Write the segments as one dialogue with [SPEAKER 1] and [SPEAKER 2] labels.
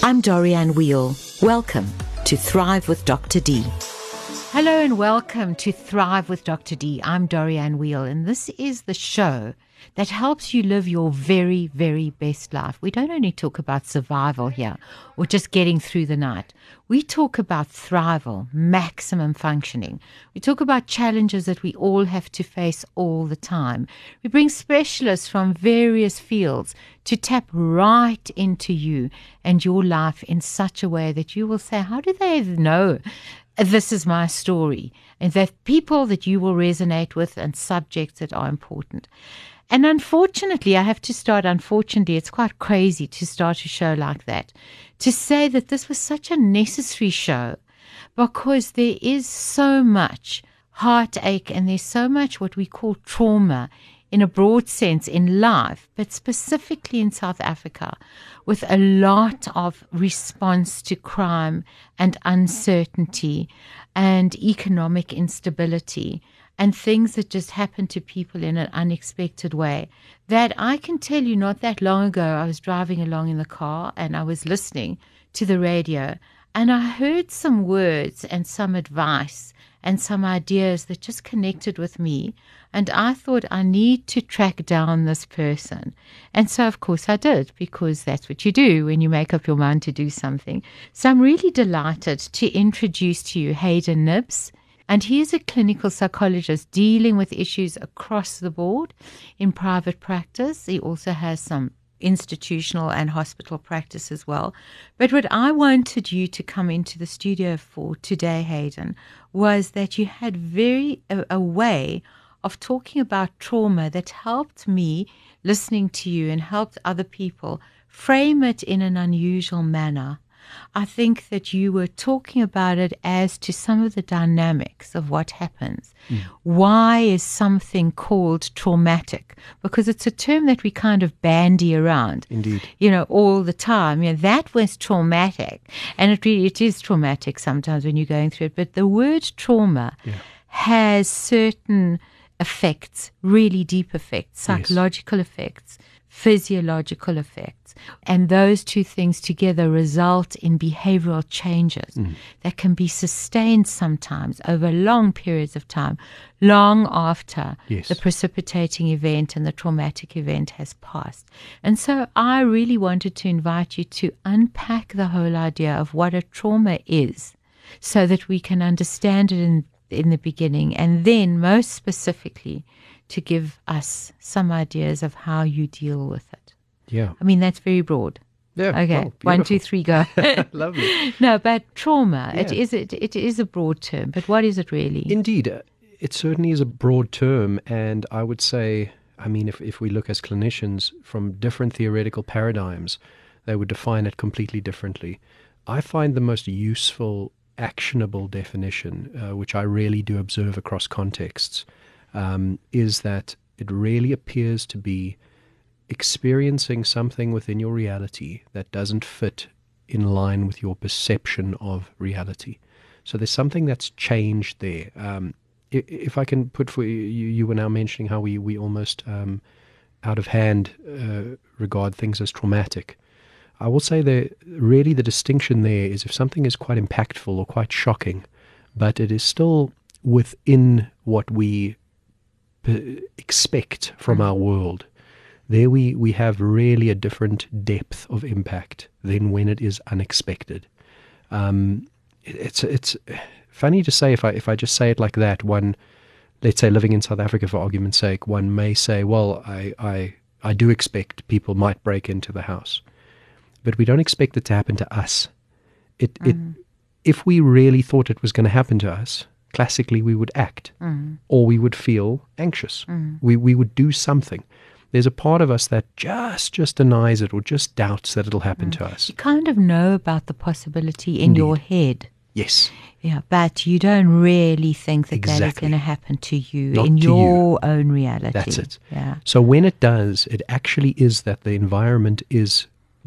[SPEAKER 1] I'm Dorianne Weil. Welcome to Thrive with Dr. D.
[SPEAKER 2] Hello and welcome to Thrive with Dr. D. I'm Dorianne Weil, and this is the show that helps you live your very, very best life. We don't only talk about survival here or just getting through the night. We talk about thrival, maximum functioning. We talk about challenges that we all have to face all the time. We bring specialists from various fields to tap right into you and your life in such a way that you will say, How do they know? This is my story. And that people that you will resonate with and subjects that are important. And unfortunately, I have to start, unfortunately, it's quite crazy to start a show like that. To say that this was such a necessary show because there is so much heartache and there's so much what we call trauma in a broad sense in life, but specifically in South Africa, with a lot of response to crime and uncertainty and economic instability and things that just happen to people in an unexpected way. That I can tell you, not that long ago, I was driving along in the car and I was listening to the radio and I heard some words and some advice and some ideas that just connected with me. And I thought, I need to track down this person. And so, of course, I did, because that's what you do when you make up your mind to do something. So I'm really delighted to introduce to you Hayden Knibbs. And he is a clinical psychologist dealing with issues across the board in private practice. He also has some institutional and hospital practice as well. But what I wanted you to come into the studio for today, Hayden, was that you had very a, a way of talking about trauma that helped me listening to you and helped other people frame it in an unusual manner. I think that you were talking about it as to some of the dynamics of what happens. Mm. Why is something called traumatic? Because it's a term that we kind of bandy around.
[SPEAKER 3] Indeed.
[SPEAKER 2] You know, all the time. You know, that was traumatic. And it really it is traumatic sometimes when you're going through it. But the word trauma yeah. has certain effects, really deep effects, psychological yes. effects physiological effects. And those two things together result in behavioral changes mm. that can be sustained sometimes over long periods of time, long after yes. the precipitating event and the traumatic event has passed. And so I really wanted to invite you to unpack the whole idea of what a trauma is so that we can understand it in, in the beginning and then, most specifically, to give us some ideas of how you deal with it.
[SPEAKER 3] Yeah.
[SPEAKER 2] I mean, that's very broad.
[SPEAKER 3] Yeah.
[SPEAKER 2] Okay. One, two, three, go.
[SPEAKER 3] Lovely.
[SPEAKER 2] No, but trauma, yeah. it is it, it is a broad term, but what is it really?
[SPEAKER 3] Indeed. Uh, it certainly is a broad term. And I would say, I mean, if, if we look as clinicians from different theoretical paradigms, they would define it completely differently. I find the most useful, actionable definition, uh, which I really do observe across contexts, um, is that it really appears to be experiencing something within your reality that doesn't fit in line with your perception of reality. So there's something that's changed there. Um, if I can put for you, you were now mentioning how we we almost um, out of hand uh, regard things as traumatic. I will say that really the distinction there is if something is quite impactful or quite shocking, but it is still within what we expect from our world. There we, we have really a different depth of impact than when it is unexpected. Um, it's it's funny to say if I if I just say it like that. One, let's say living in South Africa for argument's sake, one may say, well, I I I do expect people might break into the house, but we don't expect it to happen to us. It mm. it if we really thought it was going to happen to us, classically we would act mm. or we would feel anxious. Mm. We, we would do something. There's a part of us that just just denies it or just doubts that it'll happen mm. to us.
[SPEAKER 2] You kind of know about the possibility in Indeed. your head.
[SPEAKER 3] Yes.
[SPEAKER 2] Yeah, but you don't really think that exactly. that is going to happen to you
[SPEAKER 3] Not
[SPEAKER 2] in
[SPEAKER 3] to
[SPEAKER 2] your
[SPEAKER 3] you.
[SPEAKER 2] own reality.
[SPEAKER 3] That's it.
[SPEAKER 2] Yeah.
[SPEAKER 3] So when it does, it actually is that the environment is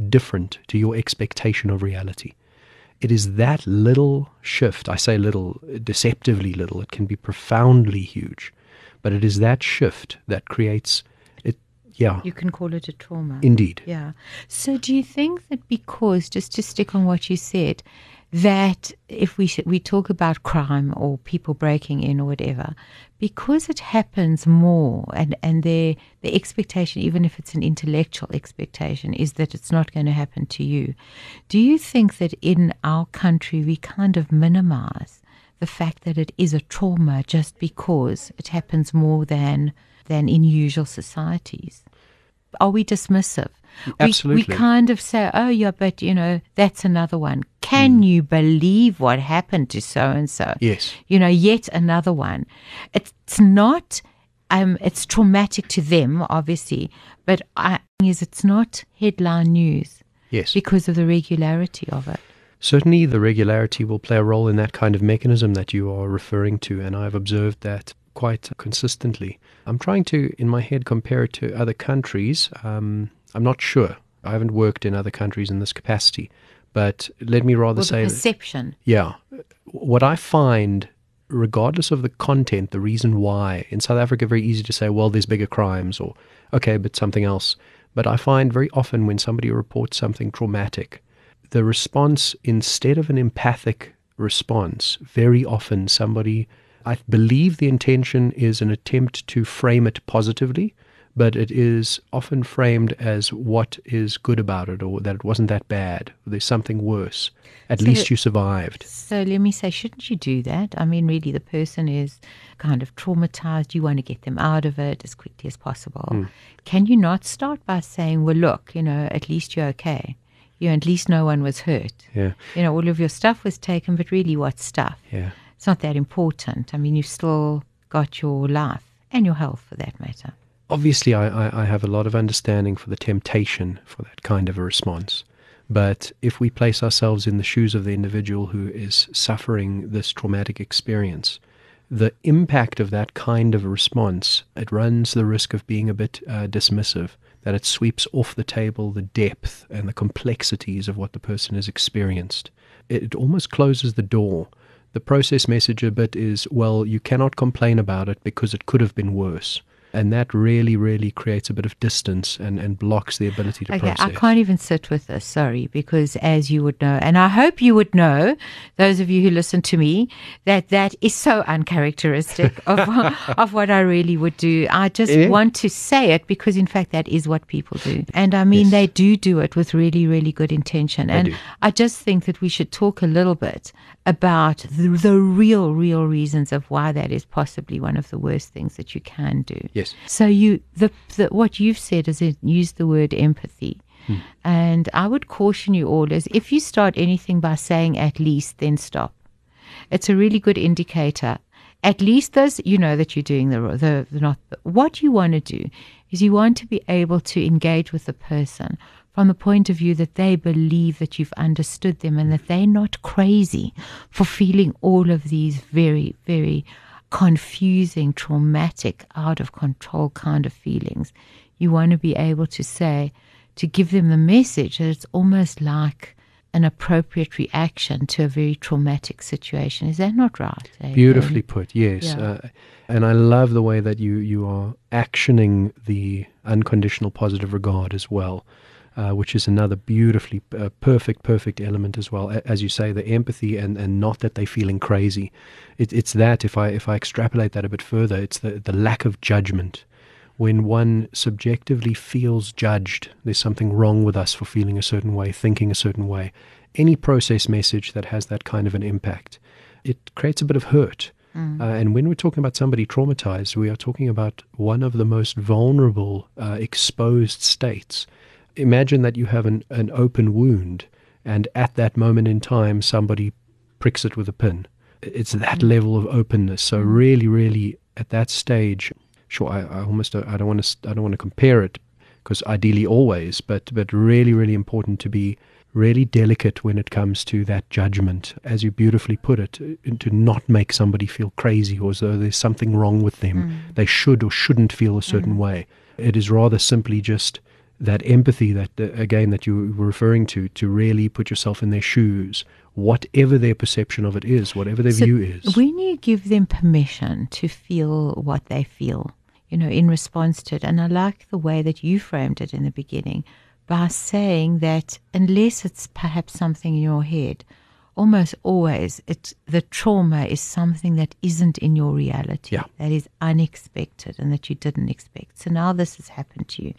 [SPEAKER 3] different to your expectation of reality. It is that little shift, I say little, deceptively little, it can be profoundly huge, but it is that shift that creates it Yeah,
[SPEAKER 2] You can call it a trauma.
[SPEAKER 3] indeed.
[SPEAKER 2] Yeah. So do you think that because, just to stick on what you said, that if we we talk about crime or people breaking in or whatever, because it happens more, and and the the expectation, even if it's an intellectual expectation, is that it's not going to happen to you. Do you think that in our country we kind of minimize the fact that it is a trauma just because it happens more than than in usual societies? Are we dismissive? We- We, kind of say, oh, yeah, but you know, that's another one. Can you believe what happened to so and so?
[SPEAKER 3] Yes.
[SPEAKER 2] You know, yet another one. It's not, um, it's traumatic to them, obviously, but I is it's not headline news
[SPEAKER 3] Yes.
[SPEAKER 2] because of the regularity of it.
[SPEAKER 3] Certainly, the regularity will play a role in that kind of mechanism that you are referring to, and I've observed that quite consistently. I'm trying to, in my head, compare it to other countries. Um, I'm not sure. I haven't worked in other countries in this capacity, but let me rather
[SPEAKER 2] Well, the
[SPEAKER 3] say,
[SPEAKER 2] perception.
[SPEAKER 3] yeah, what I find, regardless of the content, the reason why, in South Africa, very easy to say, well, there's bigger crimes, or okay, but something else. But I find very often when somebody reports something traumatic, the response, instead of an empathic response, very often somebody, I believe the intention is an attempt to frame it positively, but it is often framed as what is good about it or that it wasn't that bad. There's something worse. At
[SPEAKER 2] So
[SPEAKER 3] least you survived.
[SPEAKER 2] So let me say, shouldn't you do that? I mean, really, the person is kind of traumatized. You want to get them out of it as quickly as possible. Hmm. Can you not start by saying, well, look, you know, at least you're okay. You know, at least no one was hurt.
[SPEAKER 3] Yeah,
[SPEAKER 2] You know, all of your stuff was taken, but really, what stuff?
[SPEAKER 3] yeah.
[SPEAKER 2] It's not that important. I mean, you've still got your life and your health for that matter.
[SPEAKER 3] Obviously, I, I, I have a lot of understanding for the temptation for that kind of a response. But if we place ourselves in the shoes of the individual who is suffering this traumatic experience, the impact of that kind of response, it runs the risk of being a bit uh, dismissive, that it sweeps off the table the depth and the complexities of what the person has experienced. It almost closes the door. The process message a bit is, well, you cannot complain about it because it could have been worse. And that really, really creates a bit of distance and, and blocks the ability to
[SPEAKER 2] Okay,
[SPEAKER 3] process.
[SPEAKER 2] I can't even sit with this, sorry, because as you would know, and I hope you would know, those of you who listen to me, that that is so uncharacteristic of, of what I really would do. I just
[SPEAKER 3] Eh?
[SPEAKER 2] want to say it because, in fact, that is what people do. And I mean,
[SPEAKER 3] Yes.
[SPEAKER 2] they do do it with really, really good intention. and
[SPEAKER 3] do.
[SPEAKER 2] I just think that we should talk a little bit about the, the real, real reasons of why that is possibly one of the worst things that you can do.
[SPEAKER 3] Yes.
[SPEAKER 2] So you the, the what you've said is it use the word empathy. Hmm. And I would caution you all is if you start anything by saying at least, then stop. It's a really good indicator. At least those you know that you're doing the the, the not. What you want to do is you want to be able to engage with the person from the point of view that they believe that you've understood them and that they're not crazy for feeling all of these very very confusing, traumatic, out of control kind of feelings. You want to be able to say, to give them the message that it's almost like an appropriate reaction to a very traumatic situation. Is that not right?
[SPEAKER 3] Beautifully put, yes.
[SPEAKER 2] Yeah.
[SPEAKER 3] Uh, and I love the way that you, you are actioning the unconditional positive regard as well, uh, which is another beautifully uh, perfect, perfect element as well. A- As you say, the empathy and, and not that they're feeling crazy. It, it's that, if I, if I extrapolate that a bit further, it's the, the lack of judgment. When one subjectively feels judged, there's something wrong with us for feeling a certain way, thinking a certain way. Any process message that has that kind of an impact, it creates a bit of hurt. Uh, and when we're talking about somebody traumatized, we are talking about one of the most vulnerable, uh, exposed states. Imagine that you have an, an open wound, and at that moment in time, somebody pricks it with a pin. It's that mm-hmm. level of openness. So mm-hmm. really, really, at that stage, sure, I, I almost don't, I don't want to I don't want to compare it because ideally always, but but really, really important to be really delicate when it comes to that judgment, as you beautifully put it, uh, to not make somebody feel crazy or as though there's something wrong with them. Mm. They should or shouldn't feel a certain mm-hmm. way. It is rather simply just that empathy that uh, again that you were referring to to really put yourself in their shoes whatever their perception of it is whatever their
[SPEAKER 2] So
[SPEAKER 3] view is
[SPEAKER 2] When you give them permission to feel what they feel, you know, in response to it. And I like the way that you framed it in the beginning by saying that unless it's perhaps something in your head, almost always it the trauma is something that isn't in your reality
[SPEAKER 3] Yeah.
[SPEAKER 2] that is unexpected and that you didn't expect so now this has happened to you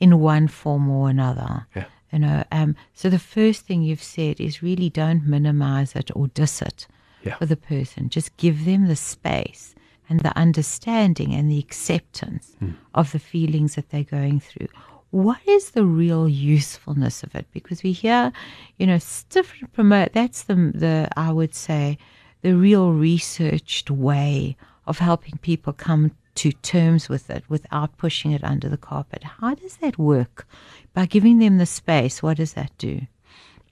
[SPEAKER 2] in one form or another
[SPEAKER 3] Yeah.
[SPEAKER 2] you know um, so the first thing you've said is really don't minimize it or diss it
[SPEAKER 3] Yeah.
[SPEAKER 2] for the person just give them the space and the understanding and the acceptance of the feelings that they're going through what is the real usefulness of it? Because we hear, you know, s- different promote. That's the the I would say the real researched way of helping people come to terms with it without pushing it under the carpet. How does that work? By giving them the space, what does that do?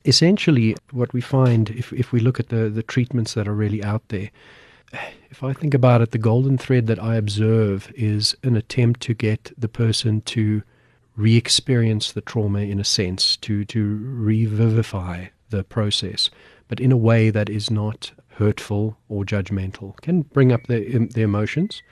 [SPEAKER 3] essentially what we find if, if we look at the, the treatments that are really out there if i think about it the golden thread that i observe is an attempt to get the person to re-experience the trauma in a sense to to revivify the process but in a way that is not hurtful or judgmental. Can bring up the, the emotions.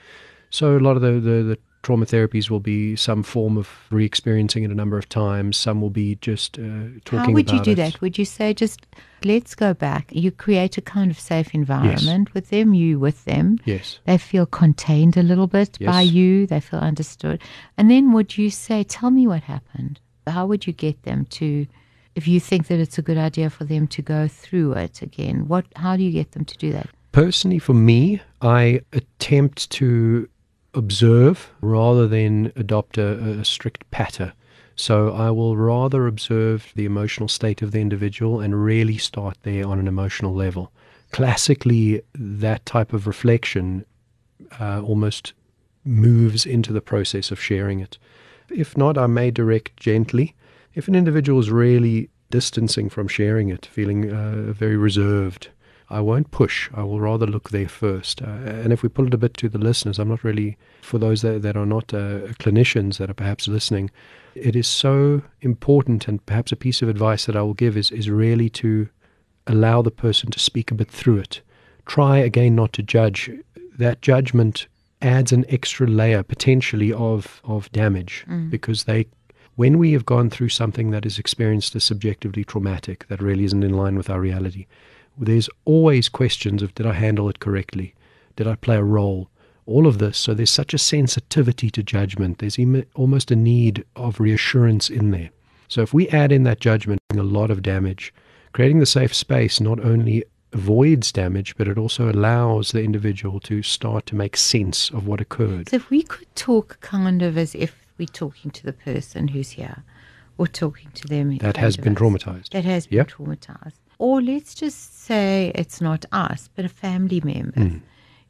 [SPEAKER 3] So a lot of the, the, the trauma therapies will be some form of re-experiencing it a number of times. Some will be just uh, talking
[SPEAKER 2] How would you do
[SPEAKER 3] it.
[SPEAKER 2] that? Would you say just let's go back? You create a kind of safe environment with them, you with them.
[SPEAKER 3] Yes.
[SPEAKER 2] They feel contained a little bit by you. They feel understood. And then would you say, tell me what happened? How would you get them to, if you think that it's a good idea for them to go through it again? What? How do you get them to do that?
[SPEAKER 3] Personally, for me, I attempt to observe rather than adopt a, a strict patter. So I will rather observe the emotional state of the individual and really start there on an emotional level. Classically, that type of reflection uh, almost moves into the process of sharing it. If not, I may direct gently. If an individual is really distancing from sharing it, feeling uh, very reserved, I won't push. I will rather look there first. Uh, and if we pull it a bit to the listeners, I'm not really, for those that, that are not uh, clinicians that are perhaps listening, it is so important, and perhaps a piece of advice that I will give is, is really to allow the person to speak a bit through it. Try again not to judge. That judgment adds an extra layer potentially of, of damage because they when we have gone through something that is experienced as subjectively traumatic that really isn't in line with our reality, there's always questions of did I handle it correctly? Did I play a role? All of this. So there's such a sensitivity to judgment. There's em- almost a need of reassurance in there. So if we add in that judgment, a lot of damage, creating the safe space not only avoids damage, but it also allows the individual to start to make sense of what occurred.
[SPEAKER 2] So if we could talk kind of as if we're talking to the person who's here, or talking to them
[SPEAKER 3] That has been
[SPEAKER 2] us.
[SPEAKER 3] traumatized.
[SPEAKER 2] that has been
[SPEAKER 3] Yep.
[SPEAKER 2] traumatized. Or let's just say it's not us, but a family member.
[SPEAKER 3] Hmm.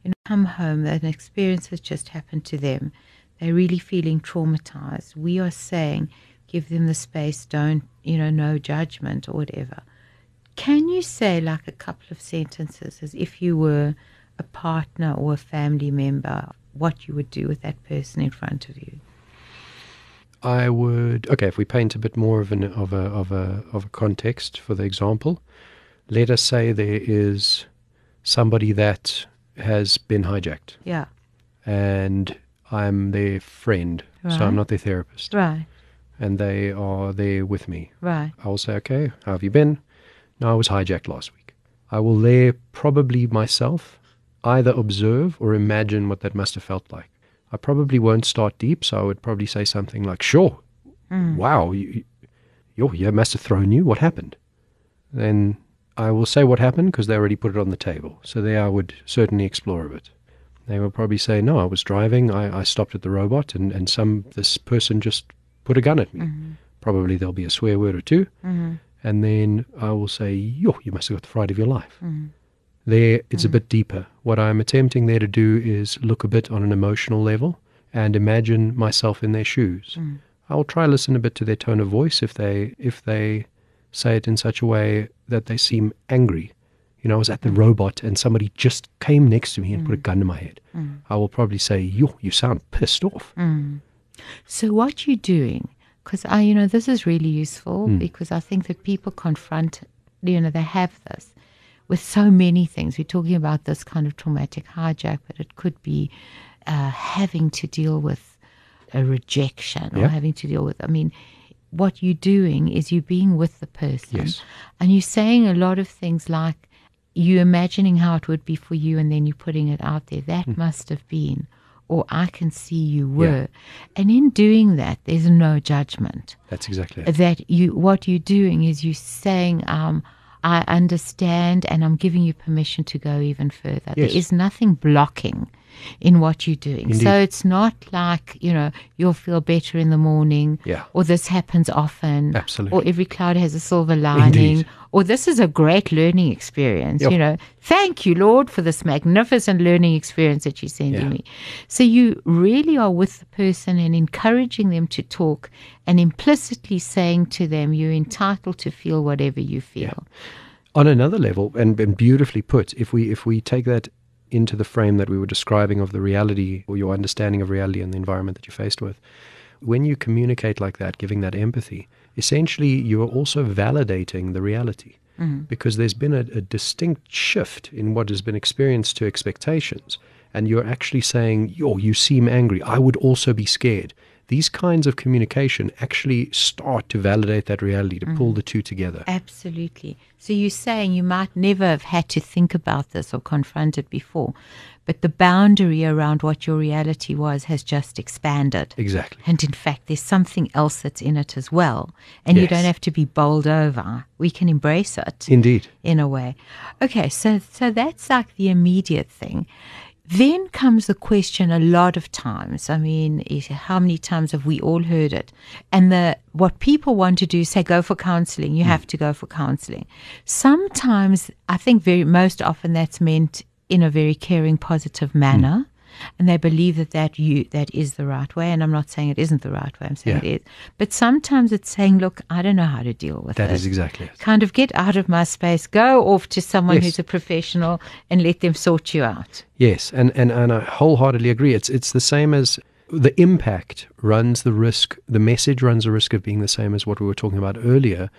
[SPEAKER 2] You know, come home, an experience has just happened to them. They're really feeling traumatized. We are saying, give them the space, don't, you know, no judgment or whatever. Can you say like a couple of sentences as if you were a partner or a family member, what you would do with that person in front of you?
[SPEAKER 3] I would okay if we paint a bit more of an of a of a of a context for the example. Let us say there is somebody that has been hijacked,
[SPEAKER 2] Yeah,
[SPEAKER 3] and I'm their friend, so I'm not their therapist,
[SPEAKER 2] right,
[SPEAKER 3] and they are there with me.
[SPEAKER 2] right.
[SPEAKER 3] I will say, okay, how have you been? No, I was hijacked last week. I will there probably myself either observe or imagine what that must have felt like. I probably won't start deep, so I would probably say something like, sure, mm. wow, you, you, you must have thrown you. What happened? Then I will say what happened because they already put it on the table. So there I would certainly explore a bit. They will probably say, no, I was driving. I, I stopped at the robot and, and some this person just put a gun at me. Mm-hmm. Probably there'll be a swear word or 2 mm-hmm. And then I will say, yo, you must have got the fright of your life. Mm-hmm. There, it's a bit deeper. What I'm attempting there to do is look a bit on an emotional level and imagine myself in their shoes. Mm. I'll try listen a bit to their tone of voice if they if they say it in such a way that they seem angry. You know, I was at the robot and somebody just came next to me and put a gun to my head. I will probably say, "Yo, you sound pissed off."
[SPEAKER 2] So what you're doing, because I, you know, this is really useful
[SPEAKER 3] Hmm.
[SPEAKER 2] because I think that people confront, you know, they have this with so many things. We're talking about this kind of traumatic hijack, but it could be uh, having to deal with a rejection or
[SPEAKER 3] Yeah.
[SPEAKER 2] having to deal with, I mean, what you're doing is you're being with the person.
[SPEAKER 3] Yes.
[SPEAKER 2] And you're saying a lot of things like you imagining how it would be for you and then you're putting it out there. That
[SPEAKER 3] Hmm.
[SPEAKER 2] must have been, or I can see you were. And in doing that, there's no judgment
[SPEAKER 3] That's exactly it.
[SPEAKER 2] that you what you're doing is you're saying um I understand and I'm giving you permission to go even further.
[SPEAKER 3] Yes.
[SPEAKER 2] There is nothing blocking in what you're doing.
[SPEAKER 3] Indeed.
[SPEAKER 2] So it's not like, you know, you'll feel better in the morning
[SPEAKER 3] Yeah.
[SPEAKER 2] or this happens often
[SPEAKER 3] Absolutely.
[SPEAKER 2] or every cloud has a silver lining
[SPEAKER 3] Indeed.
[SPEAKER 2] or this is a great learning experience,
[SPEAKER 3] Yep.
[SPEAKER 2] you know. Thank you, Lord, for this magnificent learning experience that you're sending
[SPEAKER 3] Yeah.
[SPEAKER 2] me. So you really are with the person and encouraging them to talk and implicitly saying to them, you're entitled to feel whatever you feel.
[SPEAKER 3] on another level and, and beautifully put if we if we take that into the frame that we were describing of the reality or your understanding of reality and the environment that you're faced with. When you communicate like that giving that empathy essentially you are also validating the reality. Mm-hmm. Because there's been a, a distinct shift in what has been experienced to expectations and you're actually saying oh you seem angry. I would also be scared these kinds of communication actually start to validate that reality to pull mm-hmm. the two together
[SPEAKER 2] Absolutely. So you're saying you might never have had to think about this or confront it before, but the boundary around what your reality was has just expanded.
[SPEAKER 3] exactly
[SPEAKER 2] And in fact, there's something else that's in it as well. And you don't have to be bowled over. We can embrace it
[SPEAKER 3] indeed
[SPEAKER 2] in a way. Okay, so so that's like the immediate thing. Then comes the question a lot of times. I mean, how many times have we all heard it? And the what people want to do is say, go for counseling. You hmm. have to go for counseling. Sometimes, I think very most often that's meant in a very caring, positive manner. And they believe that that you that is the right way, and I'm not saying it isn't the right way. I'm saying
[SPEAKER 3] Yeah.
[SPEAKER 2] it is, but sometimes it's saying, "Look, I don't know how to deal with
[SPEAKER 3] That
[SPEAKER 2] this
[SPEAKER 3] is exactly it.
[SPEAKER 2] kind of get out of my space, go off to someone
[SPEAKER 3] Yes.
[SPEAKER 2] who's a professional and let them sort you out.
[SPEAKER 3] Yes, and, and, and I wholeheartedly agree. It's it's the same as the impact runs the risk. The message runs the risk of being the same as what we were talking about earlier.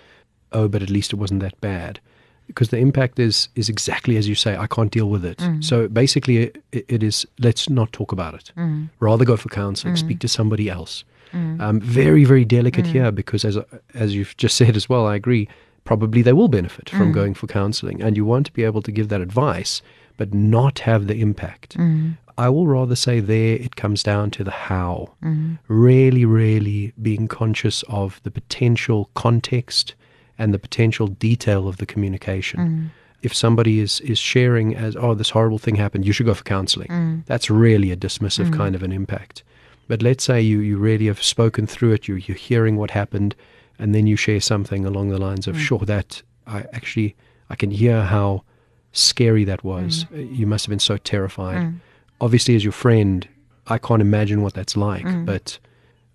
[SPEAKER 3] Oh, but at least it wasn't that bad, because the impact is is exactly as you say. I can't deal with it. Mm. So basically, it, it is let's not talk about it. Mm. Rather go for counseling. Mm. Speak to somebody else. Um, very very delicate here because as as you've just said as well, I agree. Probably they will benefit from going for counseling, and you want to be able to give that advice, but not have the impact. I will rather say there it comes down to the how. Really, really being conscious of the potential context and the potential detail of the communication. Mm. If somebody is, is sharing as, oh, this horrible thing happened, you should go for counseling, mm. that's really a dismissive mm. kind of an impact. But let's say you, you really have spoken through it, you, you're hearing what happened, and then you share something along the lines of, sure, that I actually, I can hear how scary that was. Uh, You must have been so terrified. Obviously, as your friend, I can't imagine what that's like, but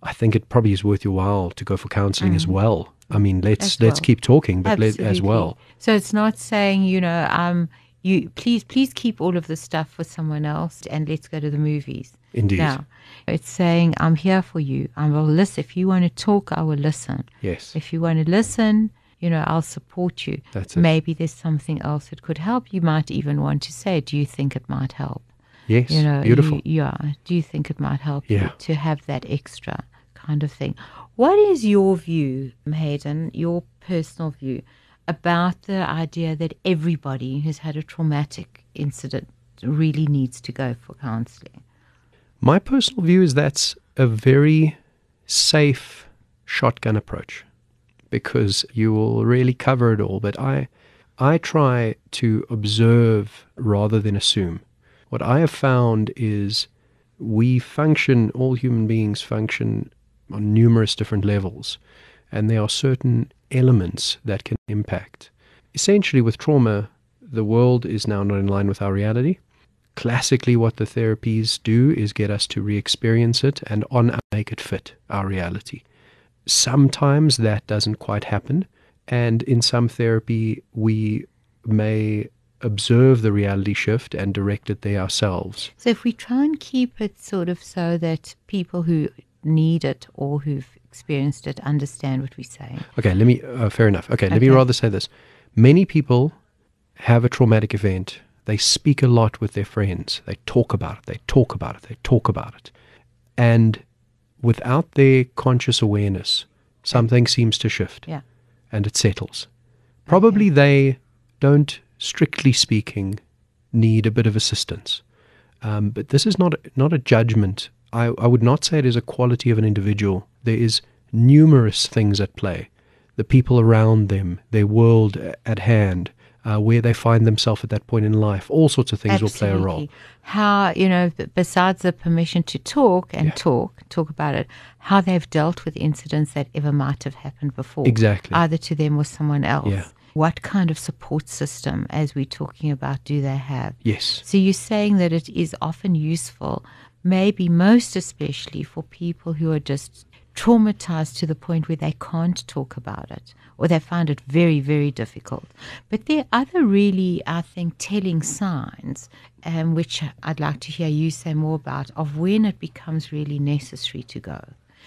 [SPEAKER 3] I think it probably is worth your while to go for counseling as well. I mean, let's
[SPEAKER 2] As
[SPEAKER 3] let's keep talking, but let, as well.
[SPEAKER 2] So it's not saying, you know, um, you please please keep all of this stuff for someone else and let's go to the movies.
[SPEAKER 3] Indeed.
[SPEAKER 2] No. It's saying, I'm here for you. I will listen. If you want to talk, I will listen.
[SPEAKER 3] Yes.
[SPEAKER 2] If you want to listen, you know, I'll support you.
[SPEAKER 3] That's it.
[SPEAKER 2] Maybe there's something else that could help. You might even want to say, Do you think it might help?
[SPEAKER 3] Yes.
[SPEAKER 2] you know
[SPEAKER 3] Beautiful.
[SPEAKER 2] you- yeah do you think it might help
[SPEAKER 3] Yeah.
[SPEAKER 2] to have that extra kind of thing what is your view hayden your personal view about the idea that everybody who's had a traumatic incident really needs to go for counseling
[SPEAKER 3] My personal view is that's a very safe shotgun approach because you will really cover it all. But I, I try to observe rather than assume. What I have found is we function, all human beings function on numerous different levels, and there are certain elements that can impact. Essentially, with trauma, the world is now not in line with our reality classically what the therapies do is get us to re-experience it and on make it fit our reality sometimes that doesn't quite happen and in some therapy we may observe the reality shift and direct it there ourselves
[SPEAKER 2] so if we try and keep it sort of so that people who need it or who've experienced it understand what we're saying
[SPEAKER 3] okay let me uh, fair enough okay, let me rather say this many people have a traumatic event They speak a lot with their friends. They talk about it. They talk about it. They talk about it. And without their conscious awareness, something seems to shift
[SPEAKER 2] Yeah.
[SPEAKER 3] and it settles. Probably they don't, strictly speaking, need a bit of assistance. Um, but this is not not a judgment. I, I would not say it is a quality of an individual. There is numerous things at play. The people around them, their world at hand, uh, where they find themselves at that point in life. All sorts of things will play a role.
[SPEAKER 2] How, you know, besides the permission to talk and
[SPEAKER 3] Yeah.
[SPEAKER 2] talk, talk about it, how they've dealt with incidents that ever might have happened before.
[SPEAKER 3] Exactly.
[SPEAKER 2] Either to them or someone else.
[SPEAKER 3] Yeah.
[SPEAKER 2] What kind of support system, as we're talking about, do they have?
[SPEAKER 3] Yes.
[SPEAKER 2] So you're saying that it is often useful, maybe most especially for people who are just traumatized to the point where they can't talk about it or they find it very, very difficult. But there are other really, I think, telling signs, um, which I'd like to hear you say more about, of when it becomes really necessary to go.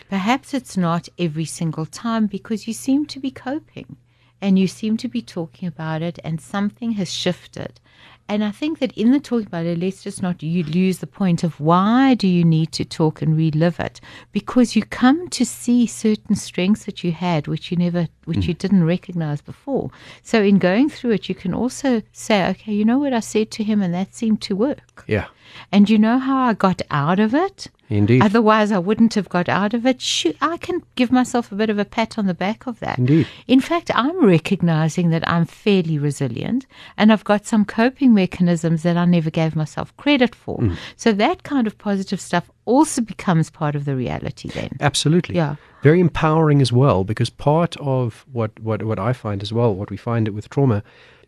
[SPEAKER 2] Perhaps it's not every single time because you seem to be coping and you seem to be talking about it and something has shifted. And I think that in the talking about it, let's just not you lose the point of why do you need to talk and relive it? Because you come to see certain strengths that you had which you never which you mm. didn't recognize before. So in going through it you can also say, Okay, you know what I said to him and that seemed to work.
[SPEAKER 3] Yeah.
[SPEAKER 2] And you know how I got out of it?
[SPEAKER 3] Indeed.
[SPEAKER 2] Otherwise, I wouldn't have got out of it. Shoot, I can give myself a bit of a pat on the back of that.
[SPEAKER 3] Indeed.
[SPEAKER 2] In fact, I'm recognizing that I'm fairly resilient and I've got some coping mechanisms that I never gave myself credit for.
[SPEAKER 3] Mm.
[SPEAKER 2] So that kind of positive stuff also becomes part of the reality then.
[SPEAKER 3] Absolutely.
[SPEAKER 2] Yeah.
[SPEAKER 3] Very empowering as well, because part of what, what, what I find as well, what we find it with trauma,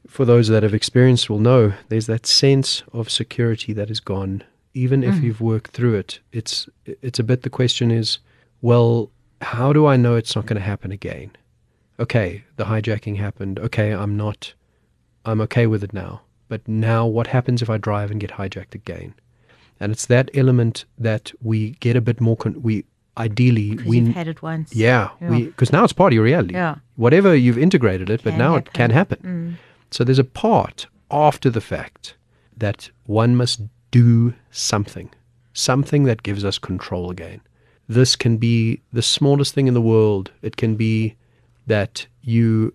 [SPEAKER 3] for those that have experienced will know, there's that sense of security that is gone. Even if mm. you've worked through it, it's it's a bit the question is, well, how do I know it's not going to happen again? Okay, the hijacking happened. Okay, I'm not I'm okay with it now. But now what happens if I drive and get hijacked again? And it's that element that we get a bit more con- we ideally we
[SPEAKER 2] you've had it once.
[SPEAKER 3] yeah,
[SPEAKER 2] Yeah.
[SPEAKER 3] we because now it's part of your reality.
[SPEAKER 2] Yeah.
[SPEAKER 3] Whatever you've integrated it, but now it can
[SPEAKER 2] happen.
[SPEAKER 3] happen. So there's a part after the fact that one must do something, something that gives us control again. This can be the smallest thing in the world. It can be that you,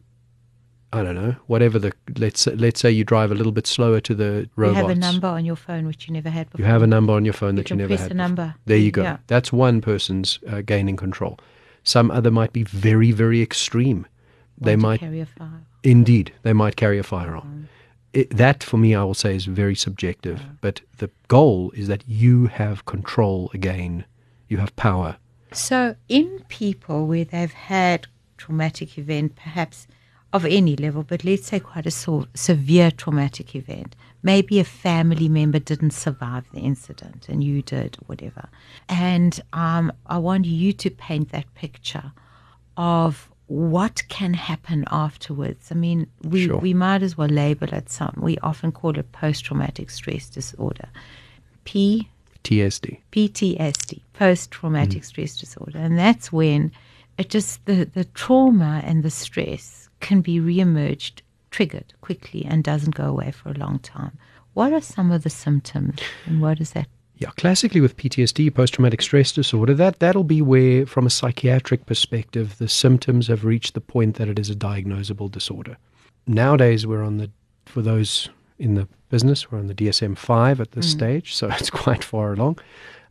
[SPEAKER 3] I don't know, whatever the let's let's say you drive a little bit slower to the robots.
[SPEAKER 2] You have a number on your phone which you never had before.
[SPEAKER 3] You have a number on your phone
[SPEAKER 2] You
[SPEAKER 3] that you, never
[SPEAKER 2] press
[SPEAKER 3] had.
[SPEAKER 2] a
[SPEAKER 3] before.
[SPEAKER 2] number.
[SPEAKER 3] There you go.
[SPEAKER 2] Yeah.
[SPEAKER 3] That's one person's uh, gaining control. Some other might be very, very extreme. They
[SPEAKER 2] Want to
[SPEAKER 3] might,
[SPEAKER 2] carry a file.
[SPEAKER 3] indeed, they might carry a firearm. It, that, for me, I will say is very subjective. But the goal is that you have control again. You have power.
[SPEAKER 2] So, in people where they've had traumatic event, perhaps of any level, but let's say quite a so- severe traumatic event, maybe a family member didn't survive the incident and you did, whatever. And um, I want you to paint that picture of what can happen afterwards. I mean, we,
[SPEAKER 3] Sure.
[SPEAKER 2] we might as well label it some. We often call it post traumatic stress disorder. P
[SPEAKER 3] TSD.
[SPEAKER 2] PTSD, post traumatic mm. stress disorder. And that's when it just, the, the trauma and the stress can be reemerged, triggered quickly, and doesn't go away for a long time. What are some of the symptoms and what is that?
[SPEAKER 3] Yeah, classically with PTSD, post traumatic stress disorder, that, that'll be where, from a psychiatric perspective, the symptoms have reached the point that it is a diagnosable disorder. Nowadays, we're on the, for those in the business, we're on the DSM 5 at this stage, so it's quite far along.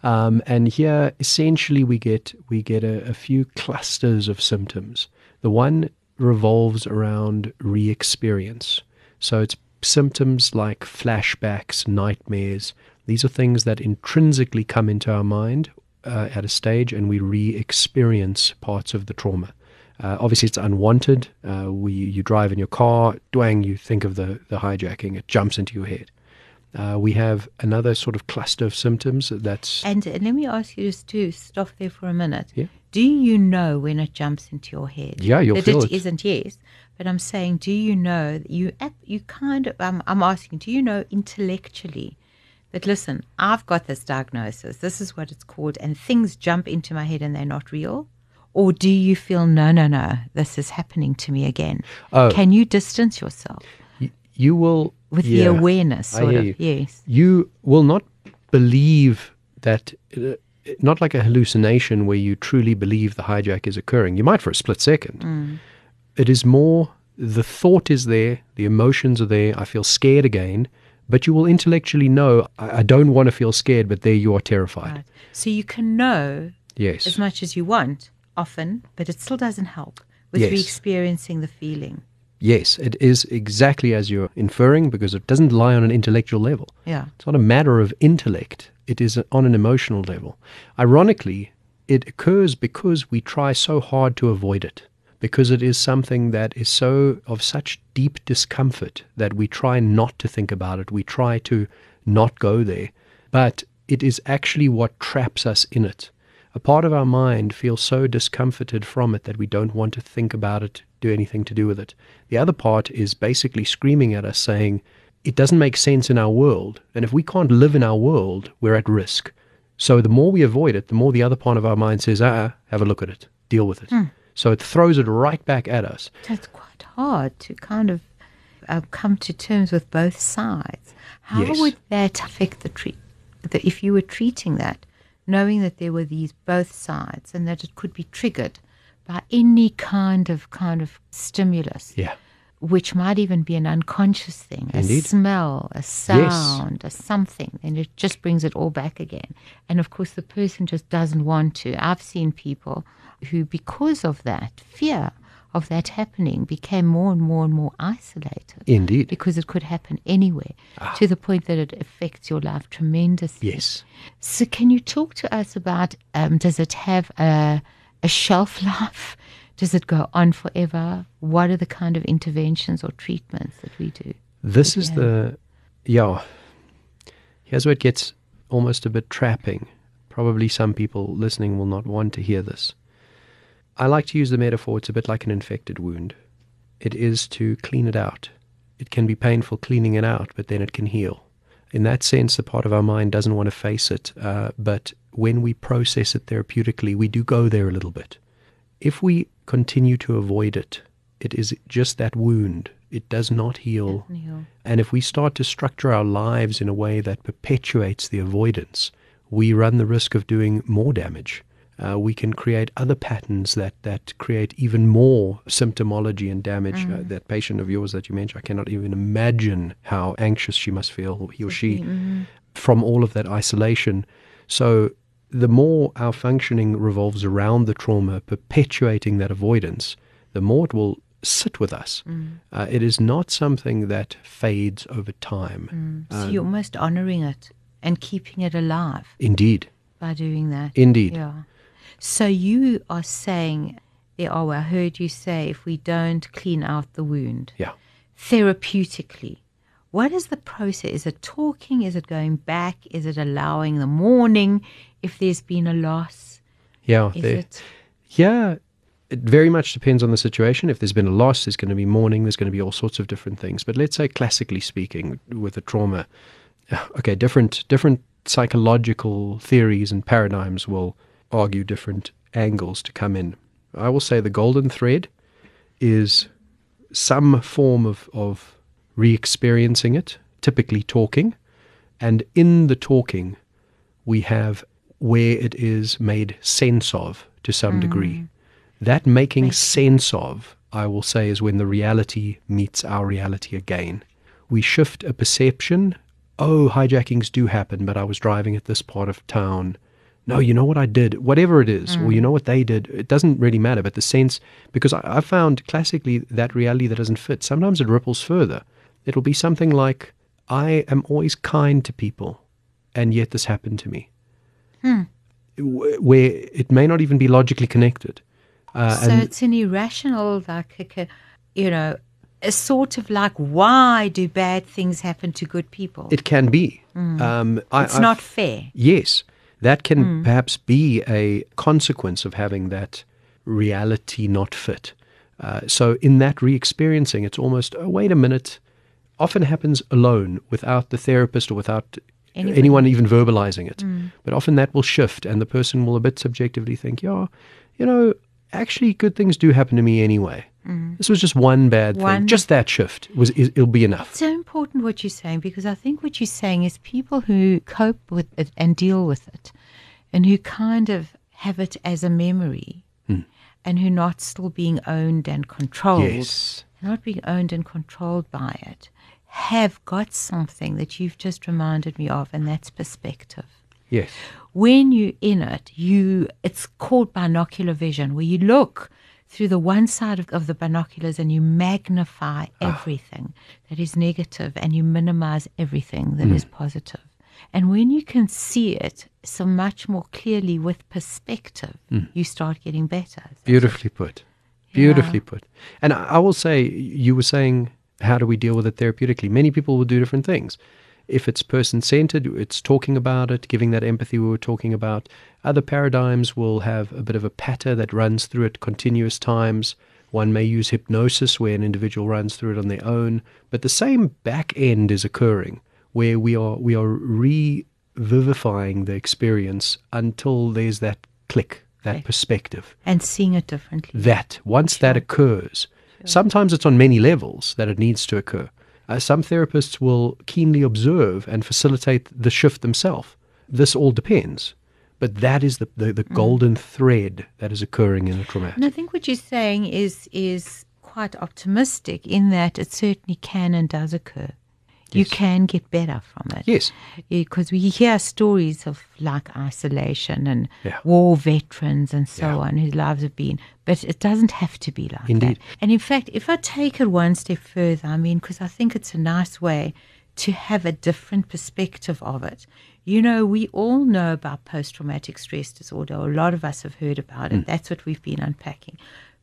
[SPEAKER 3] Um, and here, essentially, we get, we get a, a few clusters of symptoms. The one revolves around re experience. So it's symptoms like flashbacks, nightmares. These are things that intrinsically come into our mind uh, at a stage and we re experience parts of the trauma. Uh, obviously, it's unwanted. Uh, we, you drive in your car, dwang, you think of the, the hijacking, it jumps into your head. Uh, we have another sort of cluster of symptoms that's.
[SPEAKER 2] And let me ask you just to stop there for a minute.
[SPEAKER 3] Yeah.
[SPEAKER 2] Do you know when it jumps into your head?
[SPEAKER 3] Yeah, you'll
[SPEAKER 2] that
[SPEAKER 3] feel
[SPEAKER 2] it
[SPEAKER 3] it.
[SPEAKER 2] isn't yes, but I'm saying, do you know that you you kind of um, I'm asking, do you know intellectually that listen, I've got this diagnosis, this is what it's called, and things jump into my head and they're not real? Or do you feel no, no, no, this is happening to me again?
[SPEAKER 3] Oh.
[SPEAKER 2] Can you distance yourself?
[SPEAKER 3] y- you will
[SPEAKER 2] with the awareness, sort of.
[SPEAKER 3] you.
[SPEAKER 2] Yes.
[SPEAKER 3] you will not believe that, uh, not like a hallucination where you truly believe the hijack is occurring. You might for a split second. It is more the thought is there, the emotions are there. I feel scared again, but you will intellectually know I, I don't want to feel scared, but there you are terrified.
[SPEAKER 2] Right. So you can know
[SPEAKER 3] Yes.
[SPEAKER 2] as much as you want often, but it still doesn't help with
[SPEAKER 3] Yes.
[SPEAKER 2] re-experiencing the feeling.
[SPEAKER 3] Yes, it is exactly as you're inferring because it doesn't lie on an intellectual level.
[SPEAKER 2] Yeah.
[SPEAKER 3] It's not a matter of intellect, it is on an emotional level. Ironically, it occurs because we try so hard to avoid it, because it is something that is so of such deep discomfort that we try not to think about it, we try to not go there. But it is actually what traps us in it. A part of our mind feels so discomforted from it that we don't want to think about it, do anything to do with it. The other part is basically screaming at us saying, it doesn't make sense in our world. And if we can't live in our world, we're at risk. So the more we avoid it, the more the other part of our mind says, ah, have a look at it, deal with it. So it throws it right back at us.
[SPEAKER 2] So it's quite hard to kind of uh, come to terms with both sides. How
[SPEAKER 3] Yes.
[SPEAKER 2] would that affect the treat? The, if you were treating that, knowing that there were these both sides and that it could be triggered by any kind of kind of stimulus,
[SPEAKER 3] Yeah.
[SPEAKER 2] Which might even be an unconscious thing,
[SPEAKER 3] Indeed.
[SPEAKER 2] a smell, a sound, a something, and it just brings it all back again. And of course, the person just doesn't want to. I've seen people who, because of that fear of that happening, became more and more and more isolated
[SPEAKER 3] Indeed.
[SPEAKER 2] because it could happen anywhere to the point that it affects your life tremendously.
[SPEAKER 3] Yes.
[SPEAKER 2] So, can you talk to us about um, does it have a, a shelf life? Does it go on forever? What are the kind of interventions or treatments that we do?
[SPEAKER 3] This is the, yeah. Here's where it gets almost a bit trapping. Probably some people listening will not want to hear this. I like to use the metaphor it's a bit like an infected wound. It is to clean it out. It can be painful cleaning it out, but then it can heal. In that sense, the part of our mind doesn't want to face it, uh, but when we process it therapeutically, we do go there a little bit. If we continue to avoid it, it is just that wound. It does not heal.
[SPEAKER 2] Heal.
[SPEAKER 3] And if we start to structure our lives in a way that perpetuates the avoidance, we run the risk of doing more damage. Uh, we can create other patterns that, that create even more symptomology and damage. Uh, that patient of yours that you mentioned, I cannot even imagine how anxious she must feel, he or she, from all of that isolation. So the more our functioning revolves around the trauma, perpetuating that avoidance, the more it will sit with us. Mm. Uh, it is not something that fades over time. Mm.
[SPEAKER 2] So um, you're almost honoring it and keeping it alive
[SPEAKER 3] Indeed.
[SPEAKER 2] by doing that.
[SPEAKER 3] Indeed.
[SPEAKER 2] Yeah. So you are saying there are, I heard you say, if we don't clean out the wound
[SPEAKER 3] Yeah.
[SPEAKER 2] therapeutically, what is the process? Is it talking? Is it going back? Is it allowing the mourning if there's been a loss?
[SPEAKER 3] Yeah.
[SPEAKER 2] Is
[SPEAKER 3] there-
[SPEAKER 2] it?
[SPEAKER 3] Yeah, it very much depends on the situation. If there's been a loss, there's going to be mourning, there's going to be all sorts of different things. But let's say classically speaking, with a trauma, okay, different different psychological theories and paradigms will argue different angles to come in. I will say the golden thread is some form of, of re-experiencing it, typically talking, and in the talking we have where it is made sense of to some mm. degree. That making sense of, I will say, is when the reality meets our reality again. We shift a perception. Oh, hijackings do happen, but I was driving at this part of town. No, you know what I did? Whatever it is, or you mm. know what they did, it doesn't really matter. But the sense, because I, I found classically that reality that doesn't fit, sometimes it ripples further. It'll be something like, I am always kind to people, and yet this happened to me wh- where it may not even be logically connected. Uh,
[SPEAKER 2] so it's an irrational, like, a you know, a sort of like, why do bad things happen to good people?
[SPEAKER 3] it can be. Um, I,
[SPEAKER 2] it's
[SPEAKER 3] I've-
[SPEAKER 2] not fair.
[SPEAKER 3] Yes, that can perhaps be a consequence of having that reality not fit. Uh, so, in that re experiencing, it's almost, oh, wait a minute, often happens alone without the therapist or without
[SPEAKER 2] Anybody.
[SPEAKER 3] anyone even verbalizing it. But often that will shift, and the person will a bit subjectively think, yeah, you know, actually, good things do happen to me anyway. This was just one bad
[SPEAKER 2] Mm. One-
[SPEAKER 3] thing. Just that shift was is, it'll be enough.
[SPEAKER 2] It's so important what you're saying because I think what you're saying is people who cope with it and deal with it and who kind of have it as a memory
[SPEAKER 3] Hmm.
[SPEAKER 2] and who not still being owned and controlled,
[SPEAKER 3] Yes.
[SPEAKER 2] not being owned and controlled by it, have got something that you've just reminded me of, and that's perspective.
[SPEAKER 3] Yes.
[SPEAKER 2] when you're in it, you it's called binocular vision, where you look through the one side of, of the binoculars and you magnify ah. everything that is negative and you minimize everything that mm. is positive. And when you can see it so much more clearly with perspective, mm. you start getting better.
[SPEAKER 3] Beautifully put. Beautifully put. And I I will say, you were saying, how do we deal with it therapeutically? Many people will do different things. If it's person centered, it's talking about it, giving that empathy we were talking about. Other paradigms will have a bit of a patter that runs through it continuous times. One may use hypnosis where an individual runs through it on their own, but the same back end is occurring where we are we are revivifying the experience until there's that click, that perspective
[SPEAKER 2] And seeing it differently.
[SPEAKER 3] that once that occurs sometimes it's on many levels that it needs to occur. Uh, some therapists will keenly observe and facilitate the shift themselves. This all depends. But that is the, the, the golden thread that is occurring in a traumatic.
[SPEAKER 2] And I think what you're saying is is quite optimistic in that it certainly can and does occur. You can get better from it.
[SPEAKER 3] yes
[SPEAKER 2] Because we hear stories of like isolation and
[SPEAKER 3] Yeah.
[SPEAKER 2] war veterans and so
[SPEAKER 3] Yeah.
[SPEAKER 2] on whose lives have been, but it doesn't have to be like
[SPEAKER 3] Indeed.
[SPEAKER 2] that. And in fact, if I take it one step further, I mean, because I think it's a nice way to have a different perspective of it. You know, we all know about post traumatic stress disorder. A lot of us have heard about it. Hmm. That's what we've been unpacking.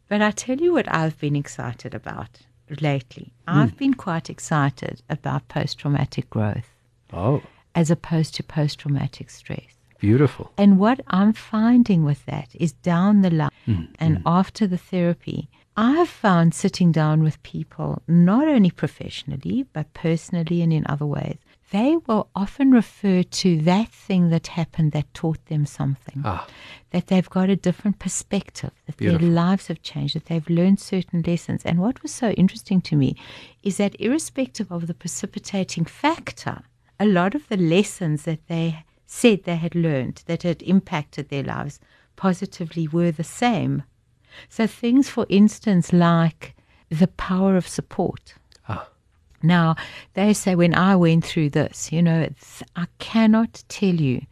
[SPEAKER 2] But I tell you what I've been excited about lately.
[SPEAKER 3] Hmm.
[SPEAKER 2] I've been quite excited about post traumatic growth
[SPEAKER 3] oh
[SPEAKER 2] as opposed to post traumatic stress.
[SPEAKER 3] beautiful
[SPEAKER 2] And what I'm finding with that is down the line
[SPEAKER 3] Mm,
[SPEAKER 2] and after the therapy, I've found sitting down with people, not only professionally, but personally and in other ways, they will often refer to that thing that happened that taught them something.
[SPEAKER 3] ah
[SPEAKER 2] That they've got a different perspective, that
[SPEAKER 3] Beautiful.
[SPEAKER 2] their lives have changed, that they've learned certain lessons. And what was so interesting to me is that, irrespective of the precipitating factor, a lot of the lessons that they said they had learned that had impacted their lives positively were the same. So, things, for instance, like the power of support. Now, they say when I went through this, you know, I cannot tell you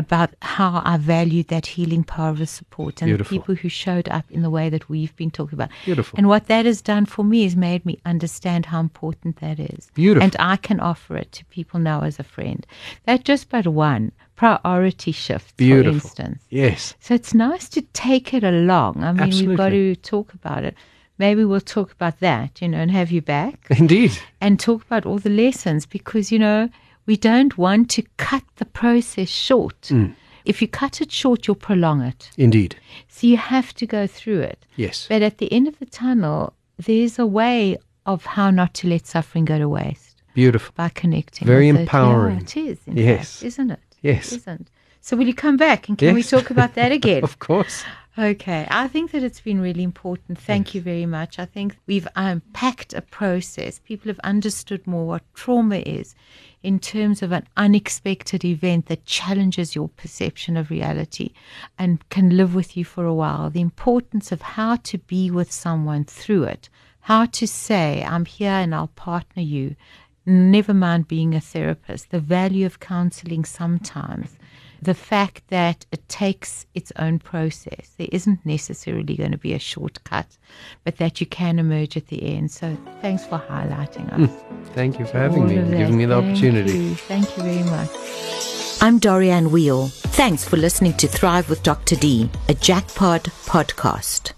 [SPEAKER 2] about how I valued that healing power of support and
[SPEAKER 3] Beautiful.
[SPEAKER 2] the people who showed up in the way that we've been talking about.
[SPEAKER 3] Beautiful.
[SPEAKER 2] And what that has done for me is made me understand how important that is.
[SPEAKER 3] Beautiful.
[SPEAKER 2] And I can offer it to people now as a friend. That just but one priority shift,
[SPEAKER 3] beautiful
[SPEAKER 2] for instance.
[SPEAKER 3] yes
[SPEAKER 2] So it's nice to take it along. I mean, we've got to talk about it. Maybe we'll talk about that, you know, and have you back
[SPEAKER 3] indeed
[SPEAKER 2] and talk about all the lessons because, you know, we don't want to cut the process short.
[SPEAKER 3] Mm.
[SPEAKER 2] If you cut it short, you'll prolong it.
[SPEAKER 3] indeed
[SPEAKER 2] So you have to go through it.
[SPEAKER 3] yes
[SPEAKER 2] But at the end of the tunnel, there's a way of how not to let suffering go to waste
[SPEAKER 3] beautiful
[SPEAKER 2] by connecting.
[SPEAKER 3] Very
[SPEAKER 2] with it.
[SPEAKER 3] empowering.
[SPEAKER 2] Yeah, it is,
[SPEAKER 3] Yes.
[SPEAKER 2] fact, isn't it?
[SPEAKER 3] Yes.
[SPEAKER 2] Isn't. So will you come back and can we talk about that again?
[SPEAKER 3] of course
[SPEAKER 2] Okay, I think that it's been really important. Thank you very much. I think we've unpacked a process. People have understood more what trauma is in terms of an unexpected event that challenges your perception of reality and can live with you for a while. The importance of how to be with someone through it, how to say, I'm here and I'll partner you. Never mind being a therapist, the value of counseling sometimes the fact that it takes its own process. There isn't necessarily going to be a shortcut, but that you can emerge at the end. So thanks for highlighting us. Hmm.
[SPEAKER 3] thank you for having
[SPEAKER 2] All
[SPEAKER 3] me and giving me the
[SPEAKER 2] Thank
[SPEAKER 3] opportunity
[SPEAKER 2] you. Thank you very much.
[SPEAKER 1] I'm Dorianne Weil. Thanks for listening to Thrive with Dr. D, a Jackpot podcast.